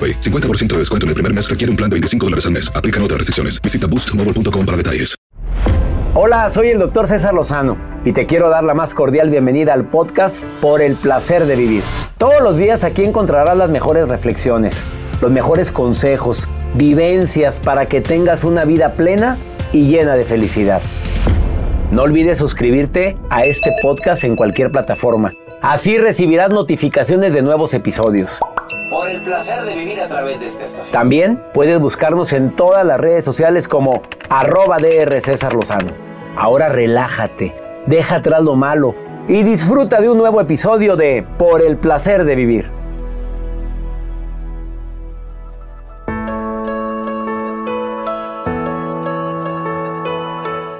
AroPay. 50% de descuento en el primer mes requiere un plan de 25 dólares al mes. Aplican otras restricciones. Visita boostmobile.com para detalles. Hola, soy el doctor César Lozano y te quiero dar la más cordial bienvenida al podcast Por el placer de vivir. Todos los días aquí encontrarás las mejores reflexiones, los mejores consejos, vivencias para que tengas una vida plena y llena de felicidad. No olvides suscribirte a este podcast en cualquier plataforma. Así recibirás notificaciones de nuevos episodios. Por el placer de vivir a través de esta estación. También puedes buscarnos en todas las redes sociales como arroba DR César Lozano. Ahora relájate, deja atrás lo malo y disfruta de un nuevo episodio de Por el placer de vivir.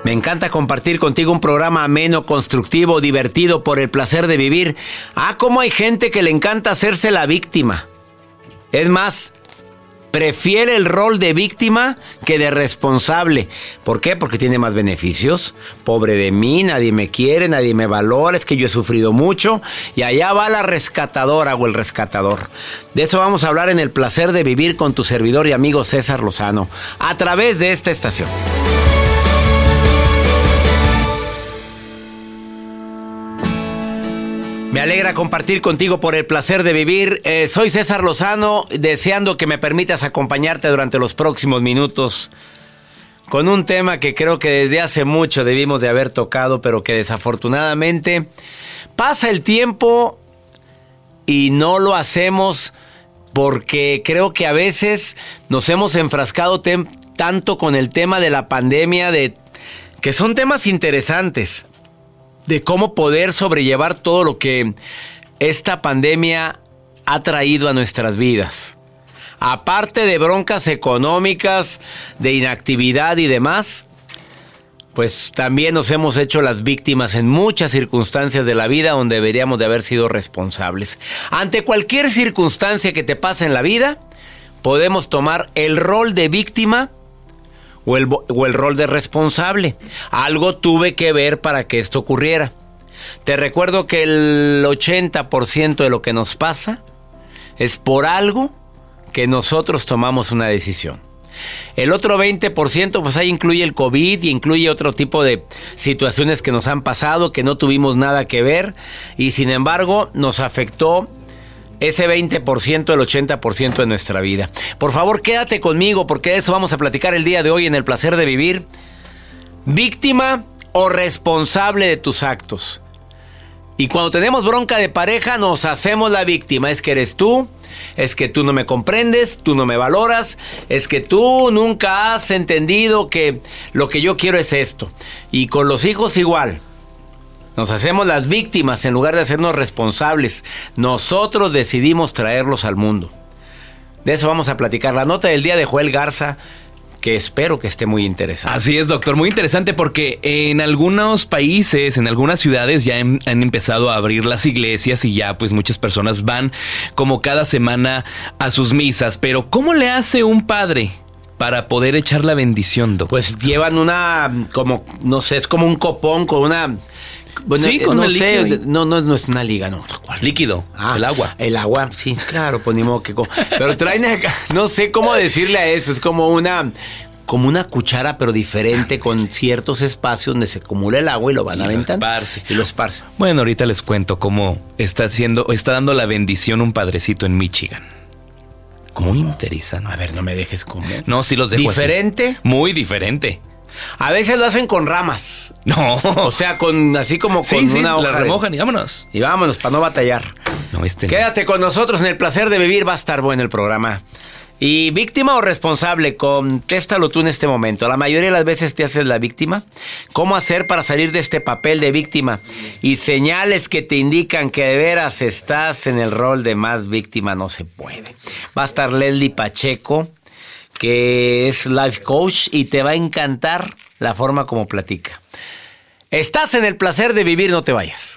Me encanta compartir contigo un programa ameno, constructivo, divertido, por el placer de vivir. Ah, cómo hay gente que le encanta hacerse la víctima. Es más, prefiere el rol de víctima que de responsable. ¿Por qué? Porque tiene más beneficios. Pobre de mí, nadie me quiere, nadie me valora, es que yo he sufrido mucho. Y allá va la rescatadora o el rescatador. De eso vamos a hablar en el placer de vivir con tu servidor y amigo César Lozano, a través de esta estación. Me alegra compartir contigo por el placer de vivir. Eh, soy César Lozano, deseando que me permitas acompañarte durante los próximos minutos con un tema que creo que desde hace mucho debimos de haber tocado, pero que desafortunadamente pasa el tiempo y no lo hacemos porque creo que a veces nos hemos enfrascado tanto con el tema de la pandemia, de que son temas interesantes de cómo poder sobrellevar todo lo que esta pandemia ha traído a nuestras vidas. Aparte de broncas económicas, de inactividad y demás, pues también nos hemos hecho las víctimas en muchas circunstancias de la vida donde deberíamos de haber sido responsables. Ante cualquier circunstancia que te pase en la vida, podemos tomar el rol de víctima o el, rol de responsable. Algo tuve que ver para que esto ocurriera. Te recuerdo que el 80% de lo que nos pasa es por algo que nosotros tomamos una decisión. El otro 20%, pues ahí incluye el COVID y incluye otro tipo de situaciones que nos han pasado, que no tuvimos nada que ver y sin embargo nos afectó ese 20%, el 80% de nuestra vida. Por favor, quédate conmigo porque de eso vamos a platicar el día de hoy en el placer de vivir. Víctima o responsable de tus actos. Y cuando tenemos bronca de pareja nos hacemos la víctima. Es que eres tú, es que tú no me comprendes, tú no me valoras, es que tú nunca has entendido que lo que yo quiero es esto. Y con los hijos igual. Nos hacemos las víctimas en lugar de hacernos responsables. Nosotros decidimos traerlos al mundo. De eso vamos a platicar. La nota del día de Joel Garza, que espero que esté muy interesante. Así es, doctor, muy interesante porque en algunos países, en algunas ciudades ya han, han empezado a abrir las iglesias y ya pues muchas personas van como cada semana a sus misas. Pero ¿cómo le hace un padre? para poder echar la bendición, doctor? Pues llevan una, como, no sé, es como un copón con una bueno, sí, eh, con no el sé, líquido. no, no, no es una liga, no. ¿cuál? Líquido, Ah, el agua. El agua, sí, claro, pues ni modo que... Pero traen acá, no sé cómo decirle a eso, es como una... Como una cuchara, pero diferente, con ciertos espacios donde se acumula el agua y lo van Y lo aventando. esparce. Y lo esparce. Bueno, ahorita les cuento cómo está haciendo, está dando la bendición un padrecito en Michigan. Muy interesante. A ver, no me dejes como... No, sí los dejo así. ¿Diferente? Muy diferente. A veces lo hacen con ramas. No. O sea, con así como con sí, sí, una hoja la de- remojan y vámonos. Y vámonos, para no batallar. No, este no. Quédate con nosotros en el placer de vivir, va a estar bueno el programa. ¿Y víctima o responsable? Contéstalo tú en este momento. La mayoría de las veces te haces la víctima. ¿Cómo hacer para salir de este papel de víctima? Y señales que te indican que de veras estás en el rol de más víctima no se puede. Va a estar Leslie Pacheco, que es life coach y te va a encantar la forma como platica. Estás en el placer de vivir, no te vayas.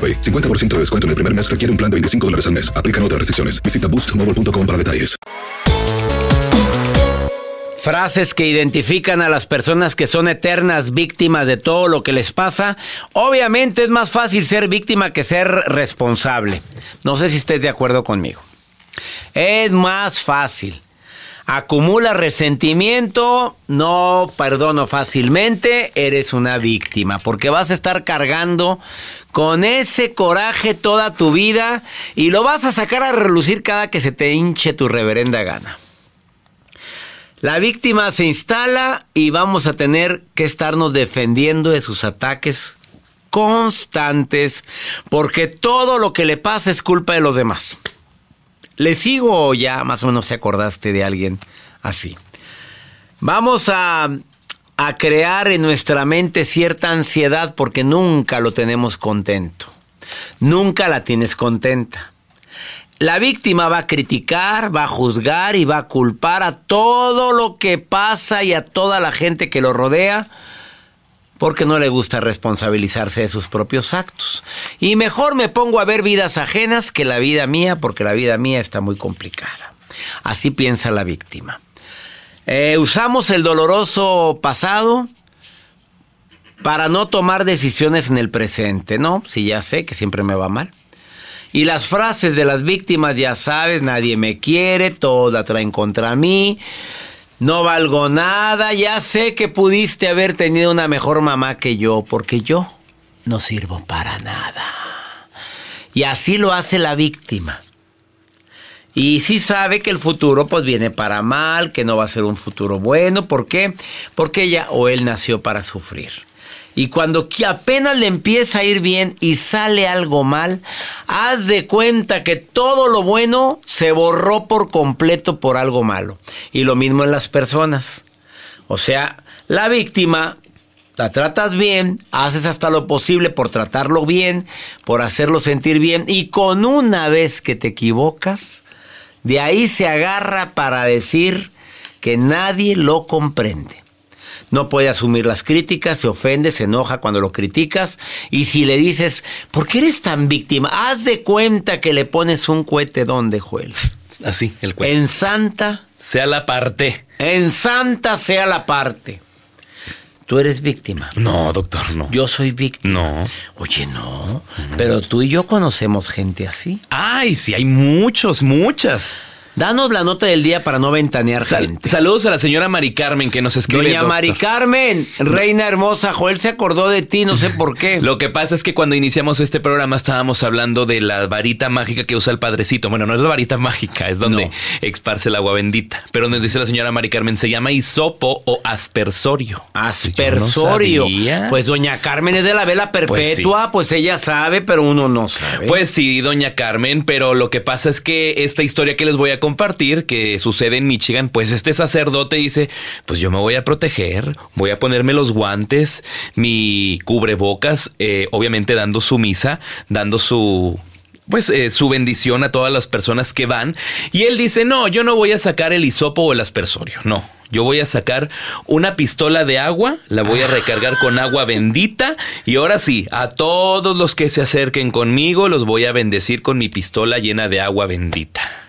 AroPay. 50% de descuento en el primer mes requiere un plan de 25 dólares al mes. Aplican otras restricciones. Visita boostmobile.com para detalles. Frases que identifican a las personas que son eternas víctimas de todo lo que les pasa. Obviamente es más fácil ser víctima que ser responsable. No sé si estés de acuerdo conmigo. Es más fácil. Acumula resentimiento, no perdono fácilmente, eres una víctima, porque vas a estar cargando con ese coraje toda tu vida y lo vas a sacar a relucir cada que se te hinche tu reverenda gana. La víctima se instala y vamos a tener que estarnos defendiendo de sus ataques constantes porque todo lo que le pasa es culpa de los demás. ¿Le sigo o ya más o menos te acordaste de alguien así? Vamos a, a crear en nuestra mente cierta ansiedad porque nunca lo tenemos contento. Nunca la tienes contenta. La víctima va a criticar, va a juzgar y va a culpar a todo lo que pasa y a toda la gente que lo rodea porque no le gusta responsabilizarse de sus propios actos. Y mejor me pongo a ver vidas ajenas que la vida mía porque la vida mía está muy complicada. Así piensa la víctima. Eh, usamos el doloroso pasado para no tomar decisiones en el presente, ¿no? Si ya sé que siempre me va mal. Y las frases de las víctimas, ya sabes, nadie me quiere, todos la traen contra mí. No valgo nada, ya sé que pudiste haber tenido una mejor mamá que yo, porque yo no sirvo para nada. Y así lo hace la víctima. Y sí sabe que el futuro pues viene para mal, que no va a ser un futuro bueno. ¿Por qué? Porque ella o él nació para sufrir. Y cuando apenas le empieza a ir bien y sale algo mal, haz de cuenta que todo lo bueno se borró por completo por algo malo. Y lo mismo en las personas. O sea, la víctima la tratas bien, haces hasta lo posible por tratarlo bien, por hacerlo sentir bien, y con una vez que te equivocas, de ahí se agarra para decir que nadie lo comprende. No puede asumir las críticas, se ofende, se enoja cuando lo criticas. Y si le dices, ¿por qué eres tan víctima? Haz de cuenta que le pones un cohete donde, Joel. Así, el cohete. En Santa. Sea la parte. En Santa sea la parte. Tú eres víctima. No, doctor, no. Yo soy víctima. No. Oye, no. Pero tú y yo conocemos gente así. Ay, sí, hay muchos, muchas. Danos la nota del día para no ventanear Sal- gente. saludos a la señora Mari Carmen que nos escribe. Doña doctor. Mari Carmen, reina hermosa, Joel se acordó de ti, no sé por qué. Lo que pasa es que cuando iniciamos este programa estábamos hablando de la varita mágica que usa el padrecito. Bueno, no es la varita mágica, es donde No. esparce el agua bendita. Pero nos dice la señora Mari Carmen, se llama hisopo o aspersorio. Aspersorio. No sabía. pues doña Carmen es de la vela perpetua, pues, ella sabe, pero uno no sabe. Pues sí, doña Carmen, pero lo que pasa es que esta historia que les voy a compartir, que sucede en Michigan, pues este sacerdote dice, pues yo me voy a proteger, voy a ponerme los guantes, mi cubrebocas, eh, obviamente dando su misa, dando su... Pues eh, su bendición a todas las personas que van. Y él dice, no, yo no voy a sacar el hisopo o el aspersorio, no. Yo voy a sacar una pistola de agua, la voy a recargar con agua bendita y ahora sí, a todos los que se acerquen conmigo los voy a bendecir con mi pistola llena de agua bendita.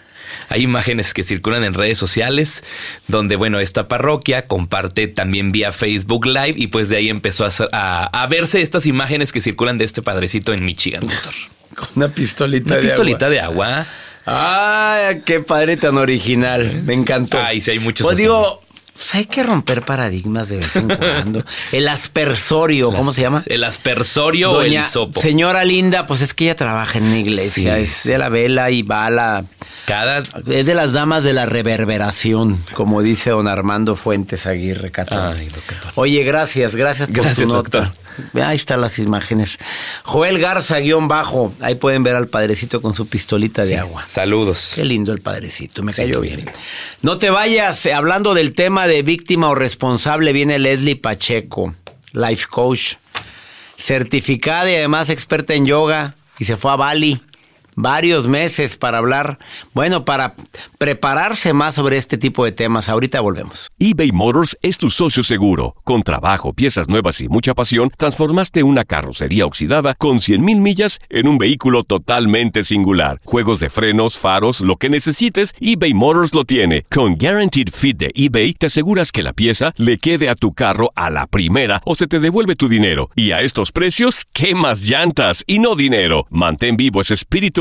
Hay imágenes que circulan en redes sociales donde, bueno, esta parroquia comparte también vía Facebook Live y pues de ahí empezó a, hacer- a- a verse estas imágenes que circulan de este padrecito en Michigan, doctor. una pistolita Una de pistolita agua. de agua. Ay, qué padre tan original. Me encantó. Ay, sí, hay muchos Pues así. digo, pues hay que romper paradigmas de vez en cuando. El aspersorio, ¿cómo se llama? El aspersorio o el hisopo. señora linda, pues es que ella trabaja en una iglesia, Sí. es de la vela y va a la... Cada Es de las damas de la reverberación, como dice don Armando Fuentes Aguirre. Ay, doctor. Oye, gracias, gracias por Gracias, tu nota. doctor. Ahí están las imágenes. Joel Garza, guion bajo. Ahí pueden ver al padrecito con su pistolita de agua. Saludos. Qué lindo el padrecito, me cayó bien. No te vayas, eh, hablando del tema de víctima o responsable, viene Leslie Pacheco, life coach, certificada y además experta en yoga, y se fue a Bali varios meses para hablar, bueno, para prepararse más sobre este tipo de temas. Ahorita volvemos. eBay Motors es tu socio seguro. Con trabajo, piezas nuevas y mucha pasión, transformaste una carrocería oxidada con 100.000 millas en un vehículo totalmente singular. Juegos de frenos, faros, lo que necesites, eBay Motors lo tiene. Con Guaranteed Fit de eBay, te aseguras que la pieza le quede a tu carro a la primera o se te devuelve tu dinero. Y a estos precios, ¿qué más llantas y no dinero? Mantén vivo ese espíritu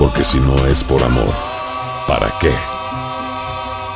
Porque si no es por amor, ¿para qué?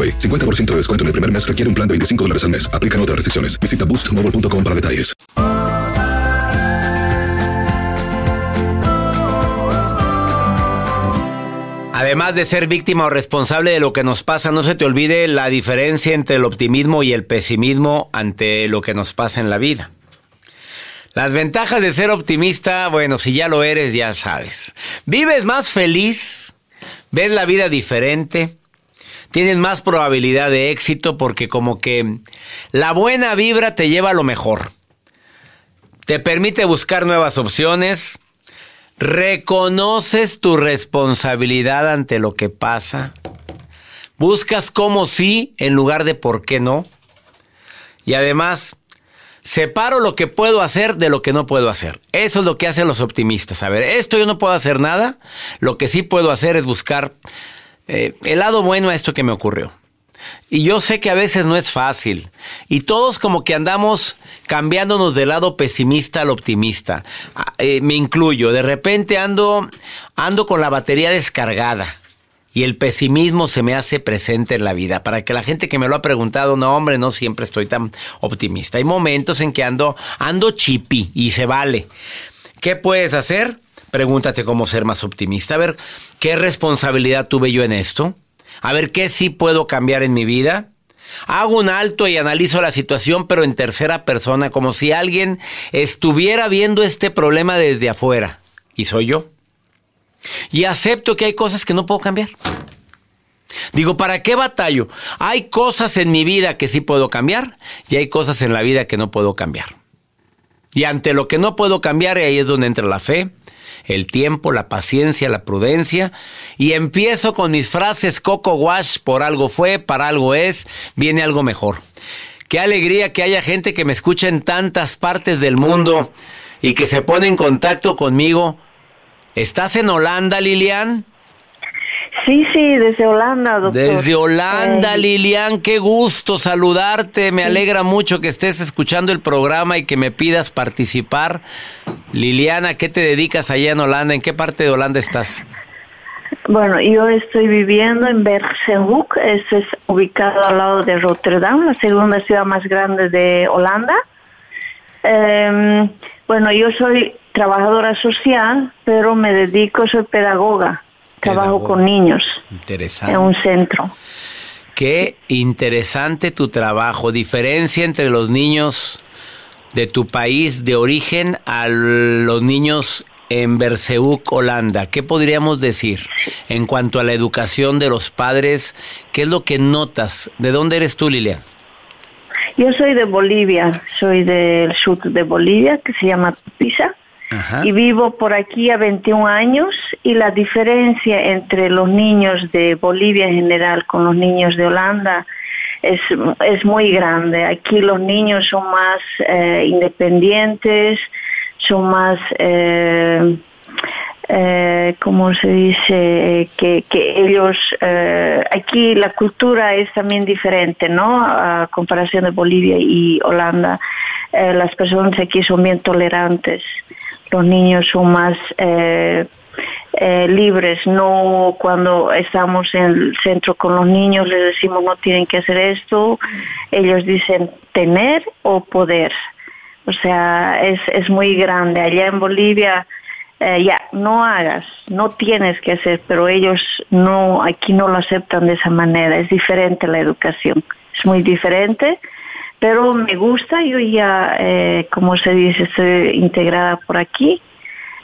AroPay. 50% de descuento en el primer mes requiere un plan de 25 dólares al mes. Aplican otras restricciones. Visita boostmobile.com para detalles. Además de ser víctima o responsable de lo que nos pasa, no se te olvide la diferencia entre el optimismo y el pesimismo ante lo que nos pasa en la vida. Las ventajas de ser optimista, bueno, si ya lo eres, ya sabes. Vives más feliz, ves la vida diferente, tienes más probabilidad de éxito porque como que la buena vibra te lleva a lo mejor. Te permite buscar nuevas opciones, reconoces tu responsabilidad ante lo que pasa, buscas cómo sí en lugar de por qué no. Y además, separo lo que puedo hacer de lo que no puedo hacer. Eso es lo que hacen los optimistas. A ver, esto yo no puedo hacer nada, lo que sí puedo hacer es buscar el lado bueno a esto que me ocurrió. Y yo sé que a veces no es fácil. Y todos como que andamos cambiándonos del lado pesimista al optimista. Ah, eh, me incluyo. De repente ando, ando con la batería descargada. Y el pesimismo se me hace presente en la vida. Para que la gente que me lo ha preguntado, no, hombre, no siempre estoy tan optimista. Hay momentos en que ando, ando chipi y se vale. ¿Qué puedes hacer? Pregúntate cómo ser más optimista. A ver, ¿qué responsabilidad tuve yo en esto? A ver, ¿qué sí puedo cambiar en mi vida? Hago un alto y analizo la situación, pero en tercera persona, como si alguien estuviera viendo este problema desde afuera. Y soy yo. Y acepto que hay cosas que no puedo cambiar. Digo, ¿para qué batallo? Hay cosas en mi vida que sí puedo cambiar y hay cosas en la vida que no puedo cambiar. Y ante lo que no puedo cambiar, ahí es donde entra la fe, el tiempo, la paciencia, la prudencia. Y empiezo con mis frases Coco Wash, por algo fue, para algo es, viene algo mejor. Qué alegría que haya gente que me escucha en tantas partes del mundo y que se pone en contacto conmigo. ¿Estás en Holanda, Lilian? Sí, sí, desde Holanda, doctor. Desde Holanda, Eh, Lilian, qué gusto saludarte. Me alegra mucho que estés escuchando el programa y que me pidas participar. Liliana, ¿qué te dedicas allá en Holanda? ¿En qué parte de Holanda estás? Bueno, yo estoy viviendo en Bergenhoek, eso es ubicado al lado de Rotterdam, la segunda ciudad más grande de Holanda. Em, bueno, yo soy trabajadora social, pero me dedico, soy pedagoga, trabajo con niños Interesante. en un centro. Qué interesante tu trabajo. Diferencia entre los niños de tu país de origen a los niños en Berseuk, Holanda. ¿Qué podríamos decir en cuanto a la educación de los padres? ¿Qué es lo que notas? ¿De dónde eres tú, Lilian? Yo soy de Bolivia, soy del sur de Bolivia, que se llama Pisa. Y vivo por aquí a 21 años y la diferencia entre los niños de Bolivia en general con los niños de Holanda es, es muy grande. Aquí los niños son más eh, independientes, son más, eh, eh, ¿cómo se dice? Que, que ellos, eh, aquí la cultura es también diferente, ¿no? A comparación de Bolivia y Holanda. Eh, las personas aquí son bien tolerantes los niños son más eh, eh, libres, no cuando estamos en el centro con los niños les decimos no tienen que hacer esto, ellos dicen tener o poder. O sea, es, es muy grande. Allá en Bolivia, eh, ya, no hagas, no tienes que hacer, pero ellos no, aquí no lo aceptan de esa manera. Es diferente la educación, es muy diferente pero me gusta, yo ya, eh, como se dice, estoy integrada por aquí,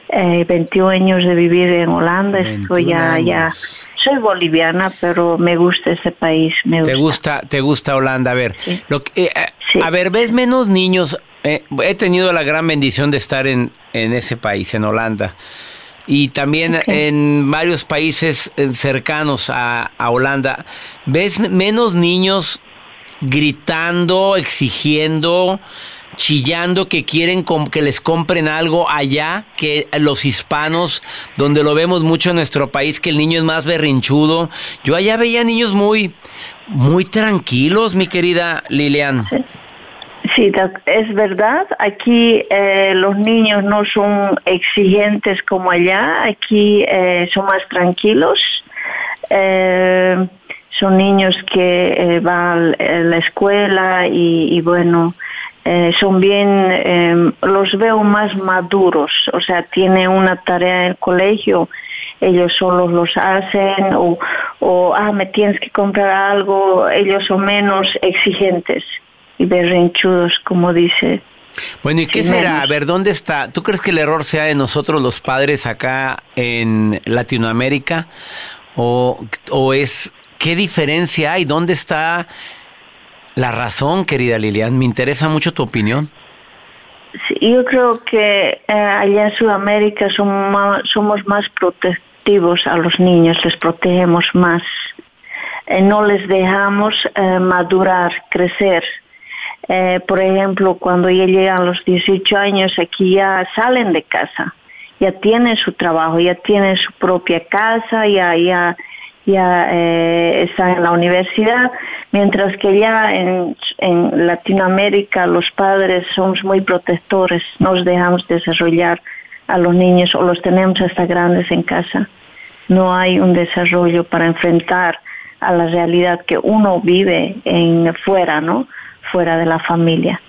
eh, 21 años de vivir en Holanda, estoy 21 ya, ya, soy boliviana, pero me gusta ese país, me ¿Te gusta. gusta, te gusta Holanda? A ver, Sí. lo que- eh, eh, Sí. a ver, ves menos niños. Eh, he tenido la gran bendición de estar en, en ese país, en Holanda. y también en varios países cercanos a, a Holanda, ¿ves menos niños gritando, exigiendo, chillando que quieren que les compren algo allá que los hispanos, donde lo vemos mucho en nuestro país, que el niño es más berrinchudo. Yo allá veía niños muy, muy tranquilos, mi querida Lilian. Sí, es verdad. Aquí eh, los niños no son exigentes como allá. Aquí eh, son más tranquilos. Eh, son niños que van a la escuela y bueno, eh, son bien, em, los veo más maduros, o sea, tiene una tarea en el colegio, ellos solos los hacen, o, o, ah, me tienes que comprar algo, ellos son menos exigentes y berrinchudos, como dice. Bueno, ¿y qué será? A ver, ¿dónde está? ¿Tú crees que el error sea de nosotros los padres acá en Latinoamérica? ¿O, o es, qué diferencia hay? ¿Dónde está la razón, querida Lilian? Me interesa mucho tu opinión. Yo creo que eh, allá en Sudamérica somos más, protectivos a los niños, les protegemos más, eh, no les dejamos eh, madurar, crecer. por ejemplo, cuando ya llegan a los 18 años, aquí ya salen de casa, ya tienen su trabajo, ya tienen su propia casa, ya, ya ya eh, está en la universidad, mientras que ya en, en, Latinoamérica los padres somos muy protectores, nos dejamos desarrollar a los niños o los tenemos hasta grandes en casa. No hay un desarrollo para enfrentar a la realidad que uno vive en fuera, ¿no? Fuera de la familia.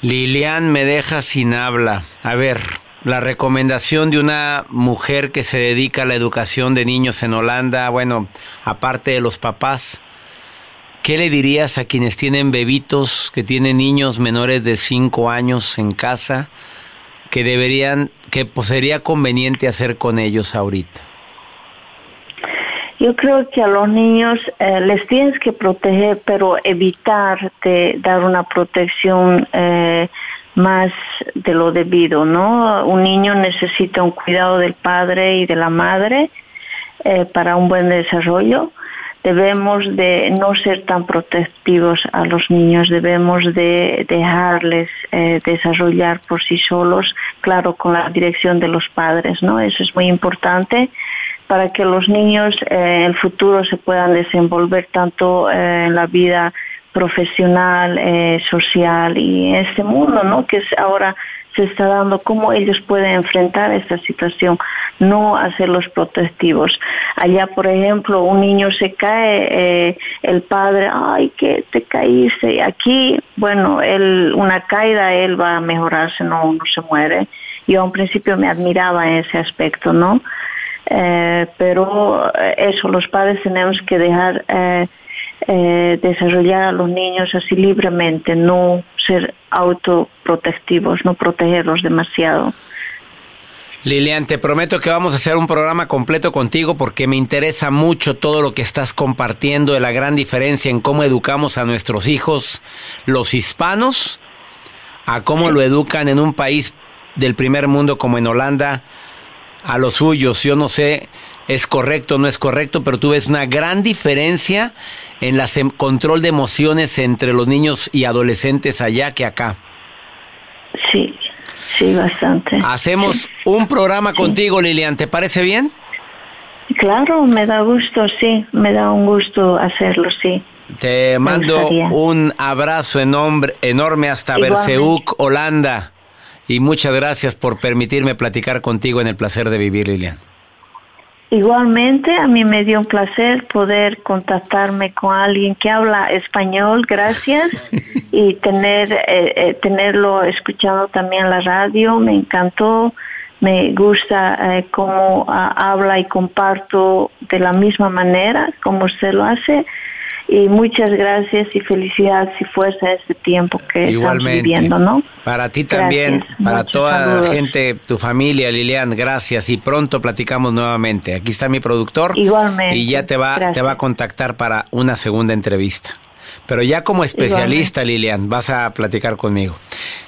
Lilian me deja sin habla. A ver, la recomendación de una mujer que se dedica a la educación de niños en Holanda, bueno, aparte de los papás, ¿qué le dirías a quienes tienen bebitos, que tienen niños menores de 5 años en casa, que deberían, que pues, sería conveniente hacer con ellos ahorita? Yo creo que a los niños eh, les tienes que proteger, pero evitar de dar una protección eh, más de lo debido, ¿no? Un niño necesita un cuidado del padre y de la madre eh, para un buen desarrollo. Debemos de no ser tan protectivos a los niños, debemos de dejarles eh, desarrollar por sí solos, claro, con la dirección de los padres, ¿no? Eso es muy importante para que los niños eh, en el futuro se puedan desenvolver tanto en la vida profesional, eh, social y este mundo, ¿no? Que ahora se está dando cómo ellos pueden enfrentar esta situación, no hacerlos protectivos. Allá, por ejemplo, un niño se cae, eh, el padre, ay, que te caíste. Aquí, bueno, él, una caída, él va a mejorarse, no, no se muere. Yo a un principio me admiraba en ese aspecto, ¿no? Eh, pero eso, los padres tenemos que dejar eh, desarrollar a los niños así libremente, no ser autoprotectivos, no protegerlos demasiado. Lilian, te prometo que vamos a hacer un programa completo contigo porque me interesa mucho todo lo que estás compartiendo de la gran diferencia en cómo educamos a nuestros hijos, los hispanos, a cómo lo educan en un país del primer mundo como en Holanda, a los suyos. Yo no sé, es correcto o no es correcto, pero tú ves una gran diferencia en el control de emociones entre los niños y adolescentes allá que acá. Sí, sí, bastante. Hacemos un programa contigo, Lilian, ¿te parece bien? Claro, me da gusto, sí, me da un gusto hacerlo, sí. Te mando un abrazo enorme, enorme hasta Berseuk, Holanda. Y muchas gracias por permitirme platicar contigo en el placer de vivir, Lilian. Igualmente, a mí me dio un placer poder contactarme con alguien que habla español, gracias, y tener eh, eh, tenerlo escuchado también en la radio, me encantó, me gusta eh, cómo ah, habla y comparto de la misma manera como usted lo hace y muchas gracias y felicidades y fuerza en este tiempo que estamos viviendo, ¿no? Para ti también, para toda la gente, tu familia, Lilian, gracias y pronto platicamos nuevamente. Aquí está mi productor. Igualmente. Y ya te va, te va a contactar para una segunda entrevista. Pero ya como especialista, Lilian, vas a platicar conmigo.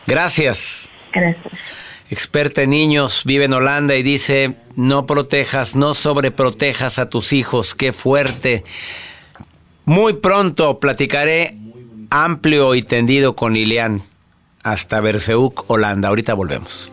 Gracias. Gracias. experta en niños, vive en Holanda y dice, no protejas, no sobreprotejas a tus hijos, qué fuerte. Muy pronto platicaré amplio y tendido con Lilian hasta Berseuk, Holanda. Ahorita volvemos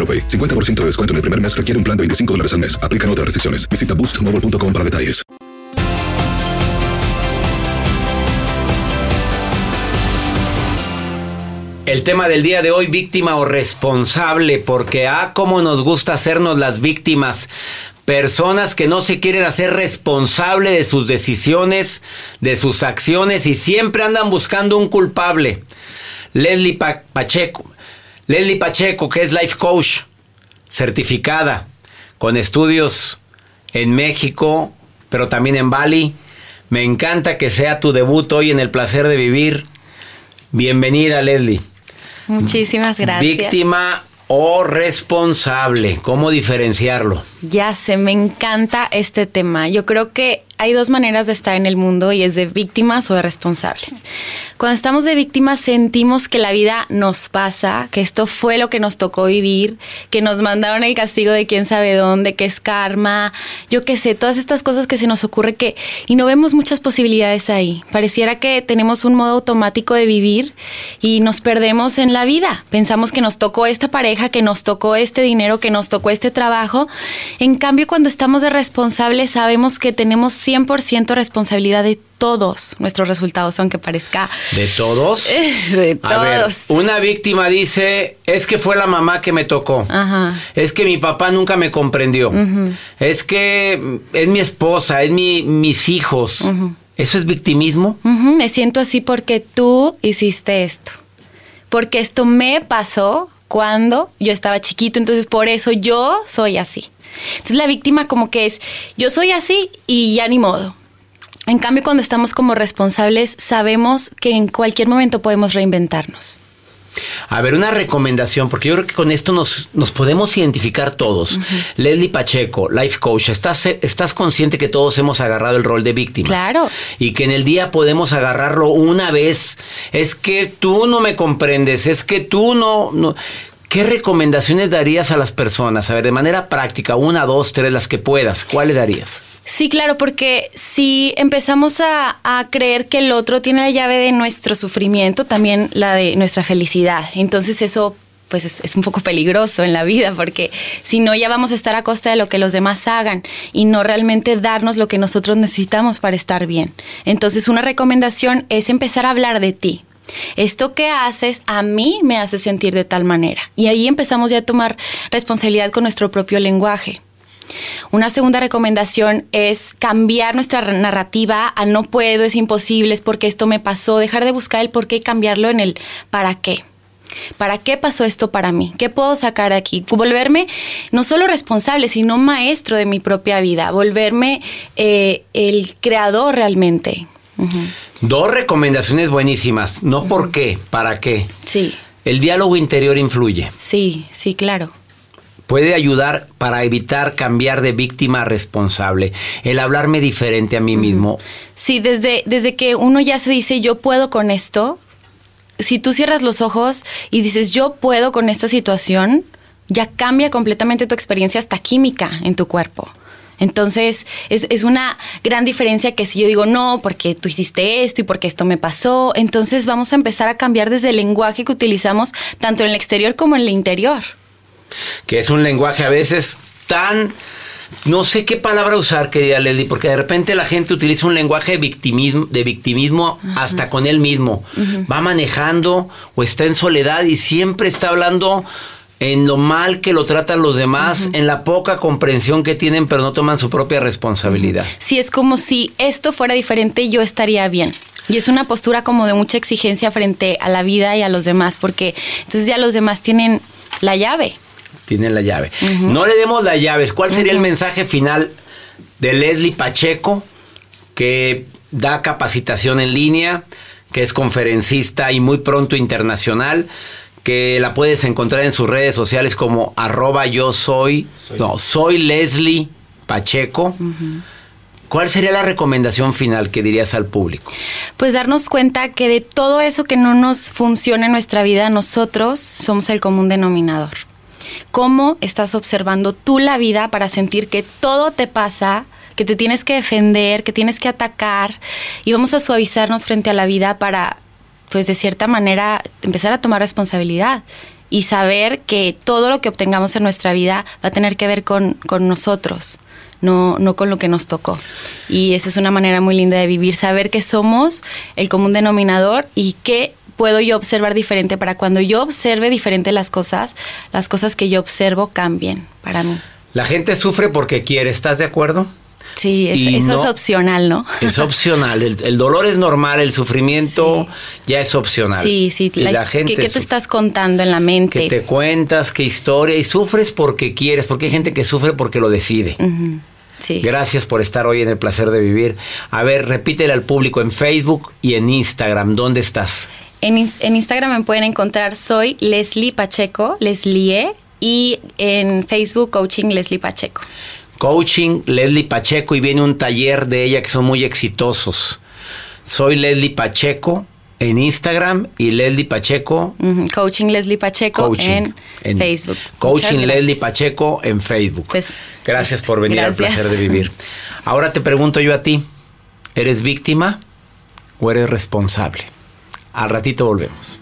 AroPay. 50% de descuento en el primer mes requiere un plan de 25 dólares al mes. Aplican otras restricciones. Visita boostmobile.com para detalles. El tema del día de hoy, víctima o responsable, porque ah, cómo nos gusta hacernos las víctimas. Personas que no se quieren hacer responsable de sus decisiones, de sus acciones y siempre andan buscando un culpable. Leslie Pa- Pacheco. Leslie Pacheco, que es life coach, certificada, con estudios en México, pero también en Bali. Me encanta que sea tu debut hoy en el placer de vivir. Bienvenida, Leslie. Muchísimas gracias. Víctima o responsable. ¿Cómo diferenciarlo? Ya sé, me encanta este tema. Yo creo que hay dos maneras de estar en el mundo y es de víctimas o de responsables. Cuando estamos de víctimas sentimos que la vida nos pasa, que esto fue lo que nos tocó vivir, que nos mandaron el castigo de quién sabe dónde, que es karma, yo qué sé, todas estas cosas que se nos ocurre que y no vemos muchas posibilidades ahí. Pareciera que tenemos un modo automático de vivir y nos perdemos en la vida. Pensamos que nos tocó esta pareja, que nos tocó este dinero, que nos tocó este trabajo. En cambio, cuando estamos de responsables sabemos que tenemos 100% responsabilidad de todos nuestros resultados, aunque parezca ¿De todos? de A ver, todos. una víctima dice, es que fue la mamá que me tocó. Ajá. Es que mi papá nunca me comprendió. Es que es mi esposa, es mi, mis hijos. ¿Eso es victimismo? Ujú, me siento así porque tú hiciste esto. Porque esto me pasó cuando yo estaba chiquito, entonces por eso yo soy así. Entonces la víctima como que es, yo soy así y ya ni modo. En cambio, cuando estamos como responsables, sabemos que en cualquier momento podemos reinventarnos. A ver, una recomendación, porque yo creo que con esto nos, nos podemos identificar todos. Leslie Pacheco, life coach, ¿estás, ¿estás consciente que todos hemos agarrado el rol de víctimas? Claro. Y que en el día podemos agarrarlo una vez. Es que tú no me comprendes, es que tú no... no. ¿Qué recomendaciones darías a las personas? A ver, de manera práctica, una, dos, tres, las que puedas. ¿Cuáles darías? Sí, claro, porque si empezamos a, creer que el otro tiene la llave de nuestro sufrimiento, también la de nuestra felicidad. Entonces eso pues es, es, un poco peligroso en la vida porque si no ya vamos a estar a costa de lo que los demás hagan y no realmente darnos lo que nosotros necesitamos para estar bien. Entonces una recomendación es empezar a hablar de ti, esto que haces a mí me hace sentir de tal manera. Y ahí empezamos ya a tomar responsabilidad con nuestro propio lenguaje. Una segunda recomendación es cambiar nuestra narrativa a no puedo, es imposible, es porque esto me pasó, dejar de buscar el por qué y cambiarlo en el para qué. ¿Para qué pasó esto para mí? ¿Qué puedo sacar de aquí? Volverme no solo responsable, sino maestro de mi propia vida, volverme eh, el creador realmente. Dos recomendaciones buenísimas. No por qué, para qué. Sí. El diálogo interior influye. Sí, sí, claro. Puede ayudar para evitar cambiar de víctima a responsable. El hablarme diferente a mí mismo. Sí, desde, desde que uno ya se dice yo puedo con esto, si tú cierras los ojos y dices yo puedo con esta situación, ya cambia completamente tu experiencia hasta química en tu cuerpo. Entonces, es, una gran diferencia que si yo digo, no, porque tú hiciste esto y porque esto me pasó, entonces vamos a empezar a cambiar desde el lenguaje que utilizamos tanto en el exterior como en el interior. Que es un lenguaje a veces tan no sé qué palabra usar, querida Lely, porque de repente la gente utiliza un lenguaje de victimismo, de victimismo hasta con él mismo. Va manejando o está en soledad y siempre está hablando en lo mal que lo tratan los demás, en la poca comprensión que tienen, pero no toman su propia responsabilidad. Sí, es como si esto fuera diferente, yo estaría bien. Y es una postura como de mucha exigencia frente a la vida y a los demás, porque entonces ya los demás tienen la llave tienen la llave. No le demos las llaves. ¿Cuál sería el mensaje final de Leslie Pacheco, que da capacitación en línea, que es conferencista y muy pronto internacional? que la puedes encontrar en sus redes sociales como arroba yo soy, no, soy Leslie Pacheco. ¿Cuál sería la recomendación final que dirías al público? Pues darnos cuenta que de todo eso que no nos funciona en nuestra vida, nosotros somos el común denominador cómo estás observando tú la vida para sentir que todo te pasa, que te tienes que defender, que tienes que atacar y vamos a suavizarnos frente a la vida para, pues de cierta manera, empezar a tomar responsabilidad y saber que todo lo que obtengamos en nuestra vida va a tener que ver con, con nosotros. No, no con lo que nos tocó. Y esa es una manera muy linda de vivir, saber que somos el común denominador y que puedo yo observar diferente para cuando yo observe diferente las cosas, las cosas que yo observo cambien para mí. La gente sufre porque quiere, ¿estás de acuerdo? Sí, eso es opcional, ¿no? Es opcional. El, dolor es normal, el sufrimiento ya es opcional. Sí, sí. La, gente ¿qué, te estás contando en la mente? Que te cuentas, qué historia. Y sufres porque quieres, porque hay gente que sufre porque lo decide. Sí. Gracias por estar hoy en el placer de vivir. A ver, repítele al público en Facebook y en Instagram. ¿Dónde estás? En, Instagram me pueden encontrar soy Leslie Pacheco, Leslie, y en Facebook Coaching Leslie Pacheco. Coaching Leslie Pacheco y viene un taller de ella que son muy exitosos. Soy Leslie Pacheco en Instagram y Leslie Pacheco. Coaching Leslie Pacheco en, Facebook. Coaching Leslie Pacheco en Facebook. Pues, gracias por venir al placer de vivir. Ahora te pregunto yo a ti, ¿eres víctima o eres responsable? Al ratito volvemos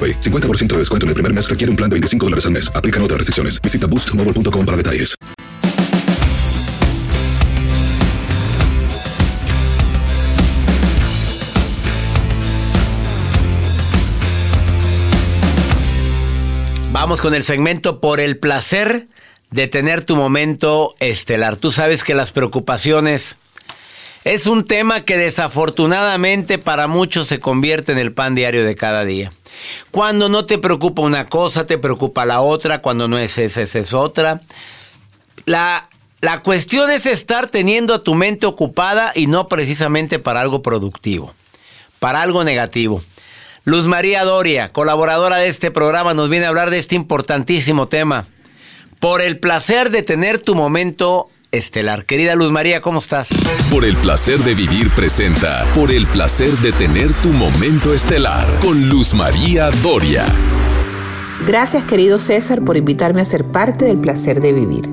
AroPay. 50% de descuento en el primer mes requiere un plan de 25 dólares al mes. Aplican otras restricciones. Visita boostmobile.com para detalles. Vamos con el segmento por el placer de tener tu momento estelar. Tú sabes que las preocupaciones es un tema que desafortunadamente para muchos se convierte en el pan diario de cada día. Cuando no te preocupa una cosa, te preocupa la otra. Cuando no es esa, esa es otra. La, la cuestión es estar teniendo a tu mente ocupada y no precisamente para algo productivo, para algo negativo. Luz María Doria, colaboradora de este programa, nos viene a hablar de este importantísimo tema. Por el placer de tener tu momento estelar. Querida Luz María, ¿cómo estás? Por el placer de vivir presenta. Por el placer de tener tu momento estelar. Con Luz María Doria. Gracias querido César por invitarme a ser parte del placer de vivir.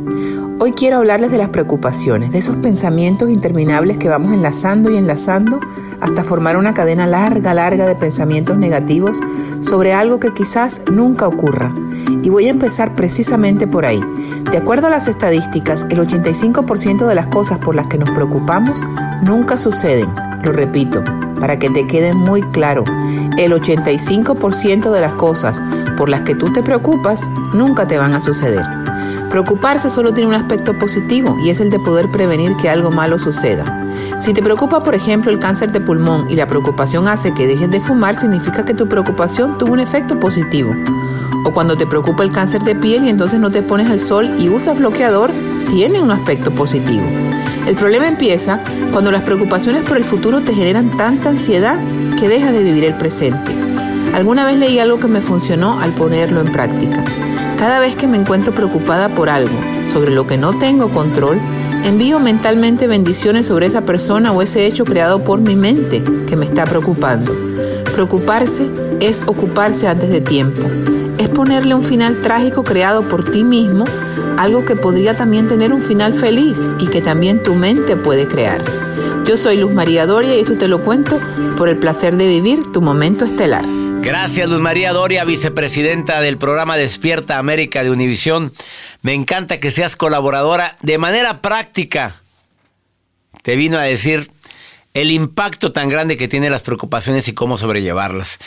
Hoy quiero hablarles de las preocupaciones, de esos pensamientos interminables que vamos enlazando y enlazando hasta formar una cadena larga, larga de pensamientos negativos sobre algo que quizás nunca ocurra. Y voy a empezar precisamente por ahí. De acuerdo a las estadísticas, el 85% de las cosas por las que nos preocupamos nunca suceden. Lo repito, para que te quede muy claro, el 85% de las cosas por las que tú te preocupas nunca te van a suceder. Preocuparse solo tiene un aspecto positivo y es el de poder prevenir que algo malo suceda. Si te preocupa, por ejemplo, el cáncer de pulmón y la preocupación hace que dejes de fumar, significa que tu preocupación tuvo un efecto positivo. O cuando te preocupa el cáncer de piel y entonces no te pones al sol y usas bloqueador, tiene un aspecto positivo. El problema empieza cuando las preocupaciones por el futuro te generan tanta ansiedad que dejas de vivir el presente. Alguna vez leí algo que me funcionó al ponerlo en práctica. Cada vez que me encuentro preocupada por algo sobre lo que no tengo control, envío mentalmente bendiciones sobre esa persona o ese hecho creado por mi mente que me está preocupando. Preocuparse es ocuparse antes de tiempo. Es ponerle un final trágico creado por ti mismo, algo que podría también tener un final feliz y que también tu mente puede crear. Yo soy Luz María Doria y esto te lo cuento por el placer de vivir tu momento estelar. Gracias, Luz María Doria, vicepresidenta del programa Despierta América de Univisión. Me encanta que seas colaboradora de manera práctica. Te vino a decir el impacto tan grande que tienen las preocupaciones y cómo sobrellevarlas.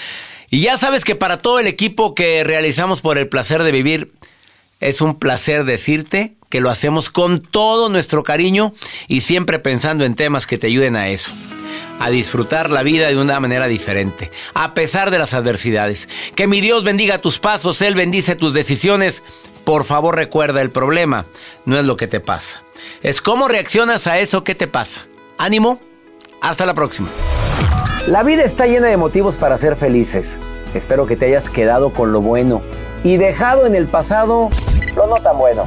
Y ya sabes que para todo el equipo que realizamos por el placer de vivir, es un placer decirte que lo hacemos con todo nuestro cariño y siempre pensando en temas que te ayuden a eso a disfrutar la vida de una manera diferente, a pesar de las adversidades. Que mi Dios bendiga tus pasos, Él bendice tus decisiones. Por favor recuerda, el problema no es lo que te pasa, es cómo reaccionas a eso que te pasa. Ánimo, hasta la próxima. La vida está llena de motivos para ser felices. Espero que te hayas quedado con lo bueno y dejado en el pasado lo no tan bueno.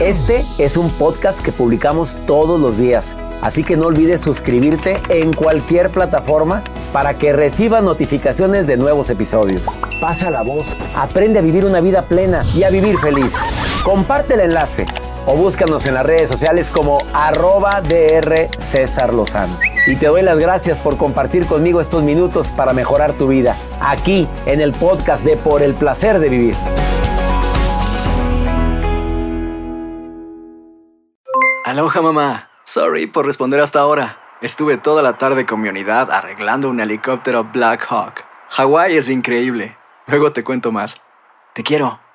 Este es un podcast que publicamos todos los días, así que no olvides suscribirte en cualquier plataforma para que recibas notificaciones de nuevos episodios. Pasa la voz, aprende a vivir una vida plena y a vivir feliz. Comparte el enlace o búscanos en las redes sociales como arroba DR César Lozano. Y te doy las gracias por compartir conmigo estos minutos para mejorar tu vida, aquí en el podcast de Por el Placer de Vivir. Aloha mamá. Sorry por responder hasta ahora. Estuve toda la tarde con mi unidad arreglando un helicóptero Black Hawk. Hawái es increíble. Luego te cuento más. Te quiero.